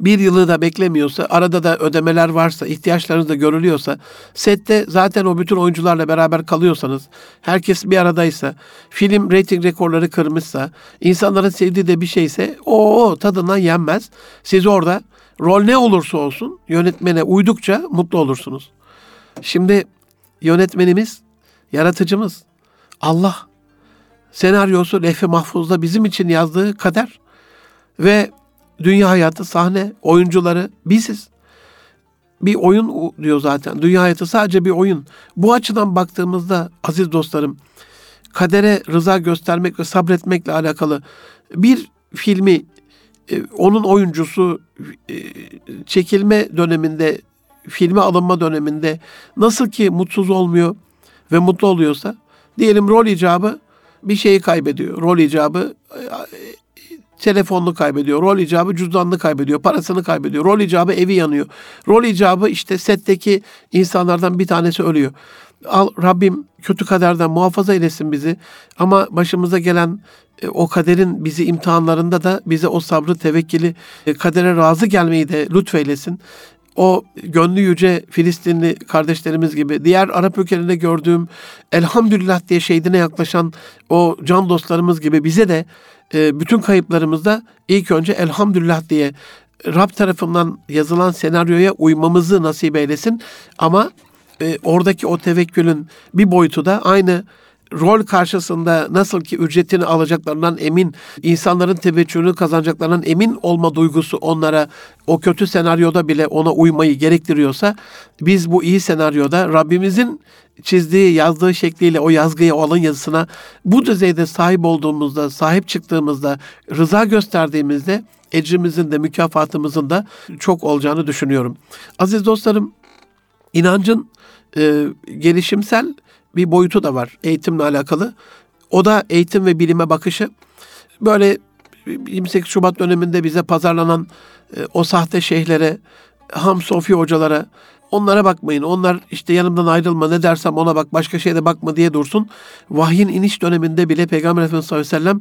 bir yılı da beklemiyorsa, arada da ödemeler varsa, ihtiyaçlarınız da görülüyorsa, sette zaten o bütün oyuncularla beraber kalıyorsanız, herkes bir aradaysa, film reyting rekorları kırmışsa, insanların sevdiği de bir şeyse, o tadından yenmez. Siz orada rol ne olursa olsun yönetmene uydukça mutlu olursunuz. Şimdi yönetmenimiz, yaratıcımız Allah. Senaryosu lehve mahfuzda bizim için yazdığı kader ve Dünya hayatı sahne, oyuncuları biziz. Bir oyun diyor zaten. Dünya hayatı sadece bir oyun. Bu açıdan baktığımızda aziz dostlarım, kadere rıza göstermek ve sabretmekle alakalı bir filmi e, onun oyuncusu e, çekilme döneminde, filme alınma döneminde nasıl ki mutsuz olmuyor ve mutlu oluyorsa diyelim rol icabı bir şeyi kaybediyor. Rol icabı e, telefonunu kaybediyor. Rol icabı cüzdanını kaybediyor. Parasını kaybediyor. Rol icabı evi yanıyor. Rol icabı işte setteki insanlardan bir tanesi ölüyor. Al, Rabbim kötü kaderden muhafaza eylesin bizi. Ama başımıza gelen e, o kaderin bizi imtihanlarında da bize o sabrı, tevekkili, e, kadere razı gelmeyi de lütfeylesin o gönlü yüce Filistinli kardeşlerimiz gibi diğer Arap ülkelerinde gördüğüm elhamdülillah diye şehidine yaklaşan o can dostlarımız gibi bize de e, bütün kayıplarımızda ilk önce elhamdülillah diye Rab tarafından yazılan senaryoya uymamızı nasip eylesin. Ama e, oradaki o tevekkülün bir boyutu da aynı rol karşısında nasıl ki ücretini alacaklarından emin, insanların teveccühünü kazanacaklarından emin olma duygusu onlara o kötü senaryoda bile ona uymayı gerektiriyorsa biz bu iyi senaryoda Rabbimizin çizdiği, yazdığı şekliyle o yazgıya, o alın yazısına bu düzeyde sahip olduğumuzda, sahip çıktığımızda, rıza gösterdiğimizde ecrimizin de mükafatımızın da çok olacağını düşünüyorum. Aziz dostlarım, inancın e, gelişimsel bir boyutu da var eğitimle alakalı. O da eğitim ve bilime bakışı. Böyle 28 Şubat döneminde bize pazarlanan e, o sahte şeyhlere, Ham Sofi hocalara, onlara bakmayın. Onlar işte yanımdan ayrılma ne dersem ona bak başka şeye de bakma diye dursun. Vahyin iniş döneminde bile Peygamber Efendimiz sallallahu aleyhi ve sellem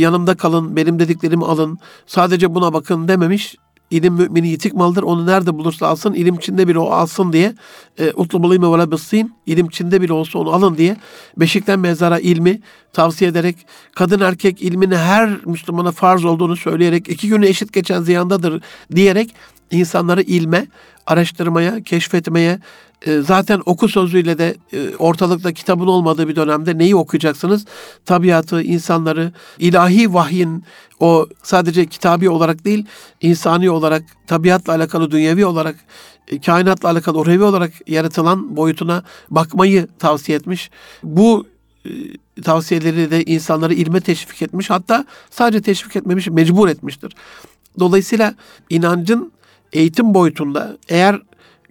yanımda kalın, benim dediklerimi alın, sadece buna bakın dememiş. İlim mümini yitik maldır. Onu nerede bulursa alsın. ilim içinde bile o alsın diye. E, Utlubulîme ve lebissîn. ilim içinde bile olsa onu alın diye. Beşikten mezara ilmi tavsiye ederek kadın erkek ilmini her Müslümana farz olduğunu söyleyerek iki günü eşit geçen ziyandadır diyerek insanları ilme, araştırmaya, keşfetmeye, e, zaten oku sözüyle de e, ortalıkta kitabın olmadığı bir dönemde neyi okuyacaksınız? Tabiatı, insanları, ilahi vahyin o sadece kitabi olarak değil, insani olarak, tabiatla alakalı, dünyevi olarak, e, kainatla alakalı, urevi olarak yaratılan boyutuna bakmayı tavsiye etmiş. Bu tavsiyeleri de insanları ilme teşvik etmiş. Hatta sadece teşvik etmemiş, mecbur etmiştir. Dolayısıyla inancın eğitim boyutunda eğer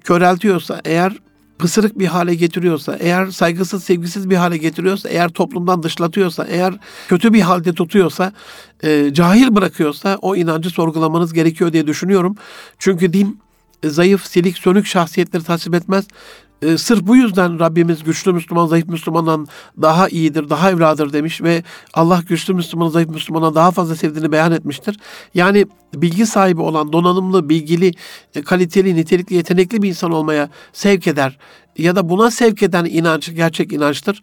köreltiyorsa, eğer pısırık bir hale getiriyorsa, eğer saygısız, sevgisiz bir hale getiriyorsa, eğer toplumdan dışlatıyorsa, eğer kötü bir halde tutuyorsa, e, cahil bırakıyorsa o inancı sorgulamanız gerekiyor diye düşünüyorum. Çünkü din zayıf, silik, sönük şahsiyetleri tasvip etmez. E, sırf bu yüzden Rabbimiz güçlü Müslüman zayıf Müslümandan daha iyidir, daha evladır demiş ve Allah güçlü Müslüman zayıf Müslümandan daha fazla sevdiğini beyan etmiştir. Yani bilgi sahibi olan, donanımlı, bilgili, e, kaliteli, nitelikli, yetenekli bir insan olmaya sevk eder ya da buna sevk eden inanç gerçek inançtır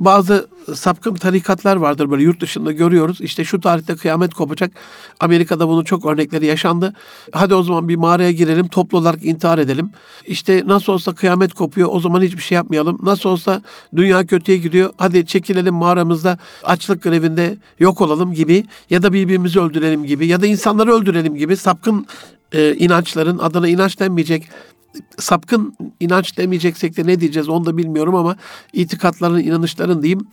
bazı sapkın tarikatlar vardır böyle yurt dışında görüyoruz. İşte şu tarihte kıyamet kopacak. Amerika'da bunun çok örnekleri yaşandı. Hadi o zaman bir mağaraya girelim, toplu olarak intihar edelim. İşte nasıl olsa kıyamet kopuyor, o zaman hiçbir şey yapmayalım. Nasıl olsa dünya kötüye gidiyor, hadi çekilelim mağaramızda, açlık grevinde yok olalım gibi ya da birbirimizi öldürelim gibi ya da insanları öldürelim gibi sapkın e, inançların adına inanç denmeyecek sapkın inanç demeyeceksek de ne diyeceğiz onu da bilmiyorum ama itikatların, inanışların diyeyim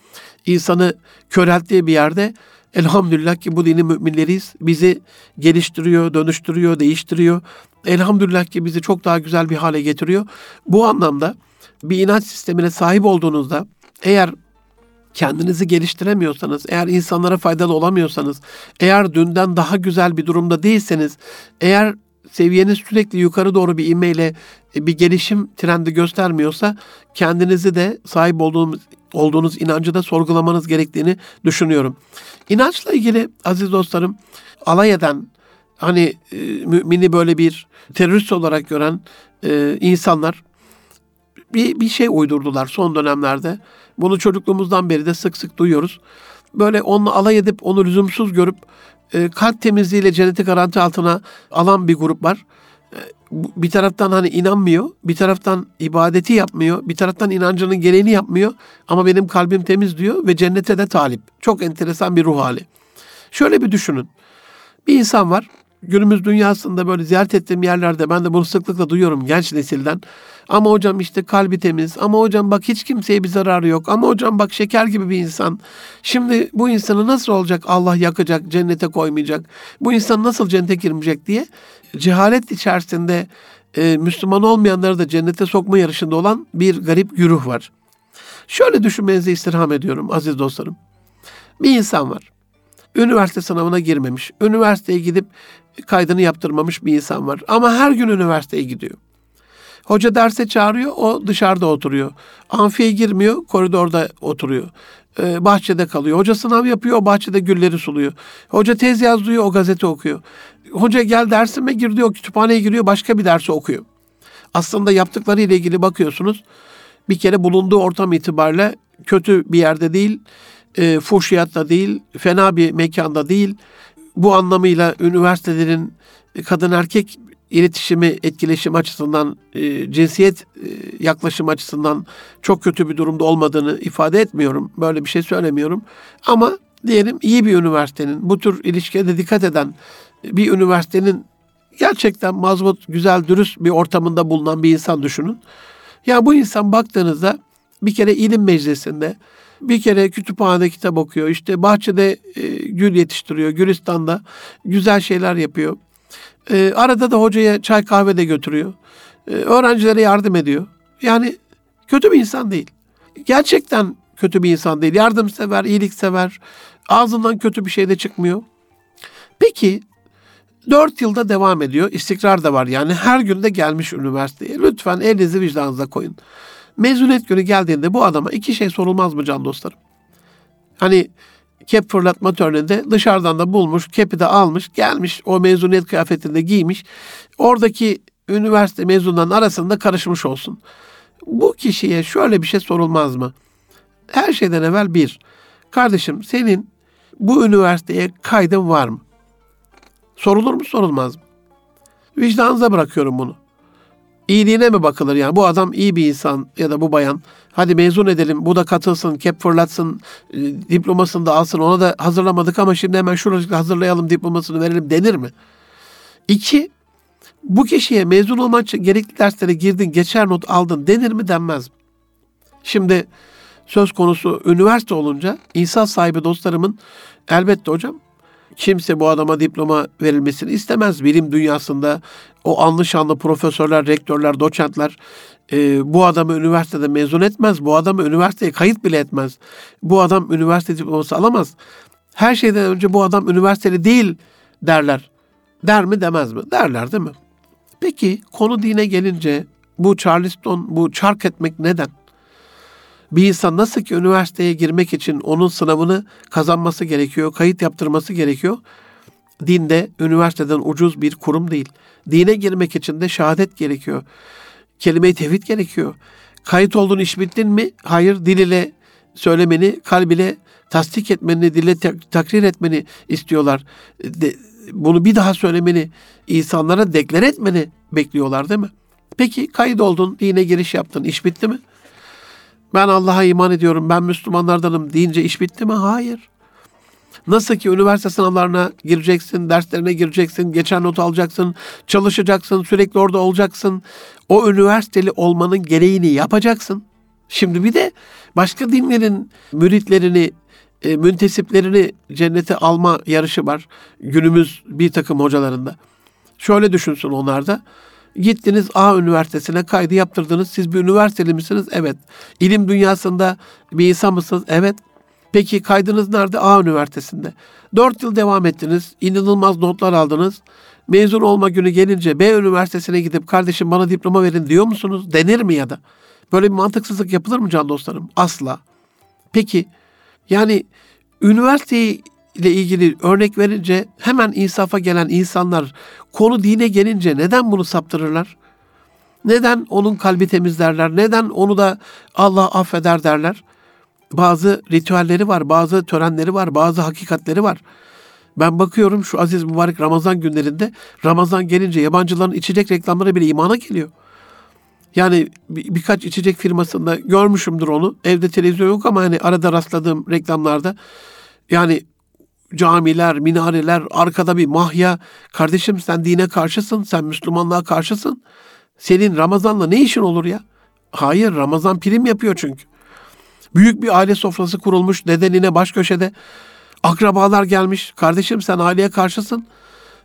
insanı körelttiği bir yerde elhamdülillah ki bu dinin müminleriyiz. Bizi geliştiriyor, dönüştürüyor, değiştiriyor. Elhamdülillah ki bizi çok daha güzel bir hale getiriyor. Bu anlamda bir inanç sistemine sahip olduğunuzda eğer kendinizi geliştiremiyorsanız, eğer insanlara faydalı olamıyorsanız, eğer dünden daha güzel bir durumda değilseniz, eğer seviyeniz sürekli yukarı doğru bir inmeyle e, bir gelişim trendi göstermiyorsa kendinizi de sahip olduğunuz, olduğunuz inancı da sorgulamanız gerektiğini düşünüyorum. İnançla ilgili aziz dostlarım alay eden hani e, mümini böyle bir terörist olarak gören e, insanlar bir, bir şey uydurdular son dönemlerde. Bunu çocukluğumuzdan beri de sık sık duyuyoruz. Böyle onunla alay edip onu lüzumsuz görüp e, kalp temizliğiyle cenneti garanti altına alan bir grup var. E, bir taraftan hani inanmıyor, bir taraftan ibadeti yapmıyor, bir taraftan inancının gereğini yapmıyor ama benim kalbim temiz diyor ve cennete de talip. Çok enteresan bir ruh hali. Şöyle bir düşünün. Bir insan var, günümüz dünyasında böyle ziyaret ettiğim yerlerde ben de bunu sıklıkla duyuyorum genç nesilden. Ama hocam işte kalbi temiz. Ama hocam bak hiç kimseye bir zararı yok. Ama hocam bak şeker gibi bir insan. Şimdi bu insanı nasıl olacak Allah yakacak, cennete koymayacak. Bu insan nasıl cennete girmeyecek diye cehalet içerisinde e, Müslüman olmayanları da cennete sokma yarışında olan bir garip güruh var. Şöyle düşünmenizi istirham ediyorum aziz dostlarım. Bir insan var. Üniversite sınavına girmemiş. Üniversiteye gidip kaydını yaptırmamış bir insan var. Ama her gün üniversiteye gidiyor. Hoca derse çağırıyor, o dışarıda oturuyor. Amfiye girmiyor, koridorda oturuyor. Ee, bahçede kalıyor. Hoca sınav yapıyor, o bahçede gülleri suluyor. Hoca tez yazıyor, o gazete okuyor. Hoca gel dersime gir diyor, kütüphaneye giriyor, başka bir dersi okuyor. Aslında yaptıkları ile ilgili bakıyorsunuz. Bir kere bulunduğu ortam itibariyle kötü bir yerde değil, e, fuhşiyatta değil, fena bir mekanda değil. Bu anlamıyla üniversitelerin kadın erkek iletişimi, etkileşim açısından, e, cinsiyet e, yaklaşım açısından çok kötü bir durumda olmadığını ifade etmiyorum. Böyle bir şey söylemiyorum. Ama diyelim iyi bir üniversitenin, bu tür ilişkiye de dikkat eden bir üniversitenin gerçekten mazmut, güzel, dürüst bir ortamında bulunan bir insan düşünün. Ya bu insan baktığınızda bir kere ilim meclisinde, bir kere kütüphanede kitap okuyor, işte bahçede e, gül yetiştiriyor, Gülistan'da güzel şeyler yapıyor. E, arada da hocaya çay kahve de götürüyor. E, öğrencilere yardım ediyor. Yani kötü bir insan değil. Gerçekten kötü bir insan değil. Yardımsever, iyiliksever. Ağzından kötü bir şey de çıkmıyor. Peki dört yılda devam ediyor. İstikrar da var yani. Her günde gelmiş üniversiteye. Lütfen elinizi vicdanınıza koyun. Mezuniyet günü geldiğinde bu adama iki şey sorulmaz mı can dostlarım? Hani kep fırlatma töreninde dışarıdan da bulmuş, kepi de almış, gelmiş o mezuniyet kıyafetinde giymiş. Oradaki üniversite mezunlarının arasında karışmış olsun. Bu kişiye şöyle bir şey sorulmaz mı? Her şeyden evvel bir, kardeşim senin bu üniversiteye kaydın var mı? Sorulur mu sorulmaz mı? Vicdanınıza bırakıyorum bunu iyiliğine mi bakılır yani bu adam iyi bir insan ya da bu bayan hadi mezun edelim bu da katılsın kep fırlatsın e, diplomasını da alsın ona da hazırlamadık ama şimdi hemen şuracıkla hazırlayalım diplomasını verelim denir mi? İki bu kişiye mezun olmak için gerekli derslere girdin geçer not aldın denir mi denmez mi? Şimdi söz konusu üniversite olunca insan sahibi dostlarımın elbette hocam kimse bu adama diploma verilmesini istemez. Bilim dünyasında o anlı şanlı profesörler, rektörler, doçentler e, bu adamı üniversitede mezun etmez. Bu adamı üniversiteye kayıt bile etmez. Bu adam üniversite diploması alamaz. Her şeyden önce bu adam üniversiteli değil derler. Der mi demez mi? Derler değil mi? Peki konu dine gelince bu Charleston, bu çark etmek neden? Bir insan nasıl ki üniversiteye girmek için onun sınavını kazanması gerekiyor, kayıt yaptırması gerekiyor. Dinde üniversiteden ucuz bir kurum değil. Dine girmek için de şehadet gerekiyor. Kelime-i tevhid gerekiyor. Kayıt olduğun iş bittin mi? Hayır. Dil ile söylemeni, kalb ile tasdik etmeni, dille takrir etmeni istiyorlar. De, bunu bir daha söylemeni, insanlara deklar etmeni bekliyorlar değil mi? Peki kayıt oldun, dine giriş yaptın, iş bitti mi? Ben Allah'a iman ediyorum, ben Müslümanlardanım deyince iş bitti mi? Hayır. Nasıl ki üniversite sınavlarına gireceksin, derslerine gireceksin, geçen not alacaksın, çalışacaksın, sürekli orada olacaksın. O üniversiteli olmanın gereğini yapacaksın. Şimdi bir de başka dinlerin müritlerini, e, müntesiplerini cennete alma yarışı var. Günümüz bir takım hocalarında. Şöyle düşünsün onlar da. Gittiniz A üniversitesine kaydı yaptırdınız. Siz bir üniversiteli misiniz? Evet. İlim dünyasında bir insan mısınız? Evet. Peki kaydınız nerede? A üniversitesinde. Dört yıl devam ettiniz. İnanılmaz notlar aldınız. Mezun olma günü gelince B üniversitesine gidip kardeşim bana diploma verin diyor musunuz? Denir mi ya da? Böyle bir mantıksızlık yapılır mı can dostlarım? Asla. Peki yani üniversite ile ilgili örnek verince hemen insafa gelen insanlar konu dine gelince neden bunu saptırırlar? Neden onun kalbi temizlerler? Neden onu da Allah affeder derler? Bazı ritüelleri var, bazı törenleri var, bazı hakikatleri var. Ben bakıyorum şu aziz mübarek Ramazan günlerinde Ramazan gelince yabancıların içecek reklamları bile imana geliyor. Yani bir, birkaç içecek firmasında görmüşümdür onu. Evde televizyon yok ama hani arada rastladığım reklamlarda yani camiler, minareler, arkada bir mahya. Kardeşim sen dine karşısın, sen Müslümanlığa karşısın. Senin Ramazan'la ne işin olur ya? Hayır, Ramazan prim yapıyor çünkü. Büyük bir aile sofrası kurulmuş nedenine baş köşede. Akrabalar gelmiş. Kardeşim sen aileye karşısın.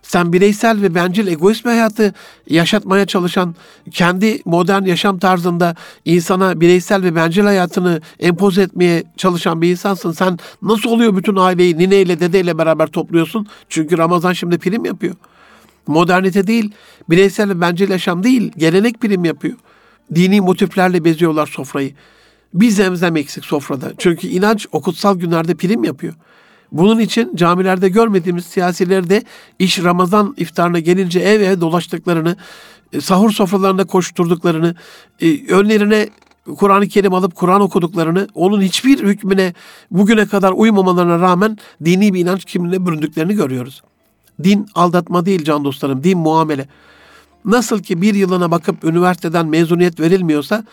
Sen bireysel ve bencil egoist bir hayatı yaşatmaya çalışan, kendi modern yaşam tarzında insana bireysel ve bencil hayatını empoze etmeye çalışan bir insansın. Sen nasıl oluyor bütün aileyi nineyle dedeyle beraber topluyorsun? Çünkü Ramazan şimdi prim yapıyor. Modernite değil, bireysel ve bencil yaşam değil, gelenek prim yapıyor. Dini motiflerle beziyorlar sofrayı. Bir zemzem eksik sofrada. Çünkü inanç o kutsal günlerde prim yapıyor. Bunun için camilerde görmediğimiz siyasileri de iş Ramazan iftarına gelince ev eve dolaştıklarını, e, sahur sofralarında koşturduklarını, e, önlerine Kur'an-ı Kerim alıp Kur'an okuduklarını, onun hiçbir hükmüne bugüne kadar uymamalarına rağmen dini bir inanç kimliğine büründüklerini görüyoruz. Din aldatma değil can dostlarım, din muamele. Nasıl ki bir yılına bakıp üniversiteden mezuniyet verilmiyorsa,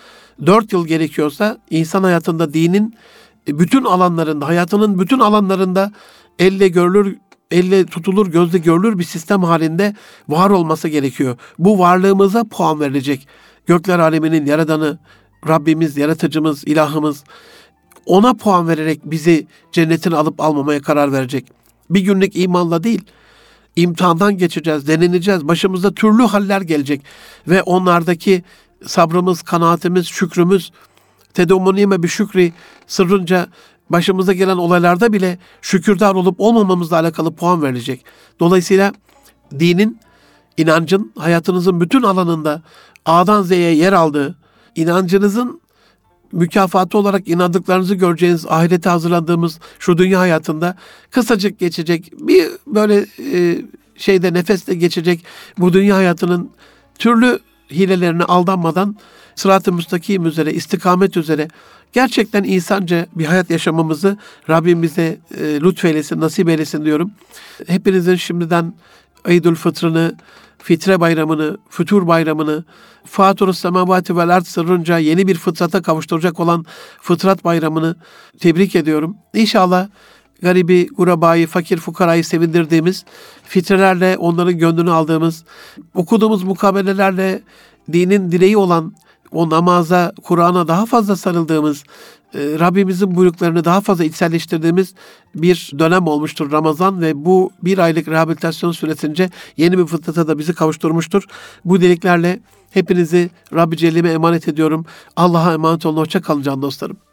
dört yıl gerekiyorsa insan hayatında dinin bütün alanlarında, hayatının bütün alanlarında elle görülür, elle tutulur, gözle görülür bir sistem halinde var olması gerekiyor. Bu varlığımıza puan verilecek. Gökler aleminin yaradanı, Rabbimiz, yaratıcımız, ilahımız ona puan vererek bizi cennetin alıp almamaya karar verecek. Bir günlük imanla değil, imtihandan geçeceğiz, deneneceğiz. Başımıza türlü haller gelecek ve onlardaki sabrımız, kanaatimiz, şükrümüz, tedomonime bir şükri sırrınca başımıza gelen olaylarda bile şükürdar olup olmamamızla alakalı puan verilecek. Dolayısıyla dinin, inancın hayatınızın bütün alanında A'dan Z'ye yer aldığı, inancınızın mükafatı olarak inandıklarınızı göreceğiniz ahirete hazırlandığımız şu dünya hayatında kısacık geçecek bir böyle e, şeyde nefeste geçecek bu dünya hayatının türlü hilelerine aldanmadan sırat-ı müstakim üzere, istikamet üzere gerçekten insanca bir hayat yaşamamızı Rabbim bize e, lütfeylesin, nasip eylesin diyorum. Hepinizin şimdiden Eydül Fıtrını, Fitre Bayramını, Fütur Bayramını, Fatur Semavati vel Ard sırrınca yeni bir fıtrata kavuşturacak olan Fıtrat Bayramını tebrik ediyorum. İnşallah garibi, gurabayı, fakir fukarayı sevindirdiğimiz, fitrelerle onların gönlünü aldığımız, okuduğumuz mukabelelerle dinin direği olan o namaza, Kur'an'a daha fazla sarıldığımız, e, Rabbimizin buyruklarını daha fazla içselleştirdiğimiz bir dönem olmuştur Ramazan ve bu bir aylık rehabilitasyon süresince yeni bir fıtrata da bizi kavuşturmuştur. Bu dileklerle hepinizi Rabbi Celle'ime emanet ediyorum. Allah'a emanet olun. Hoşça kalın can dostlarım.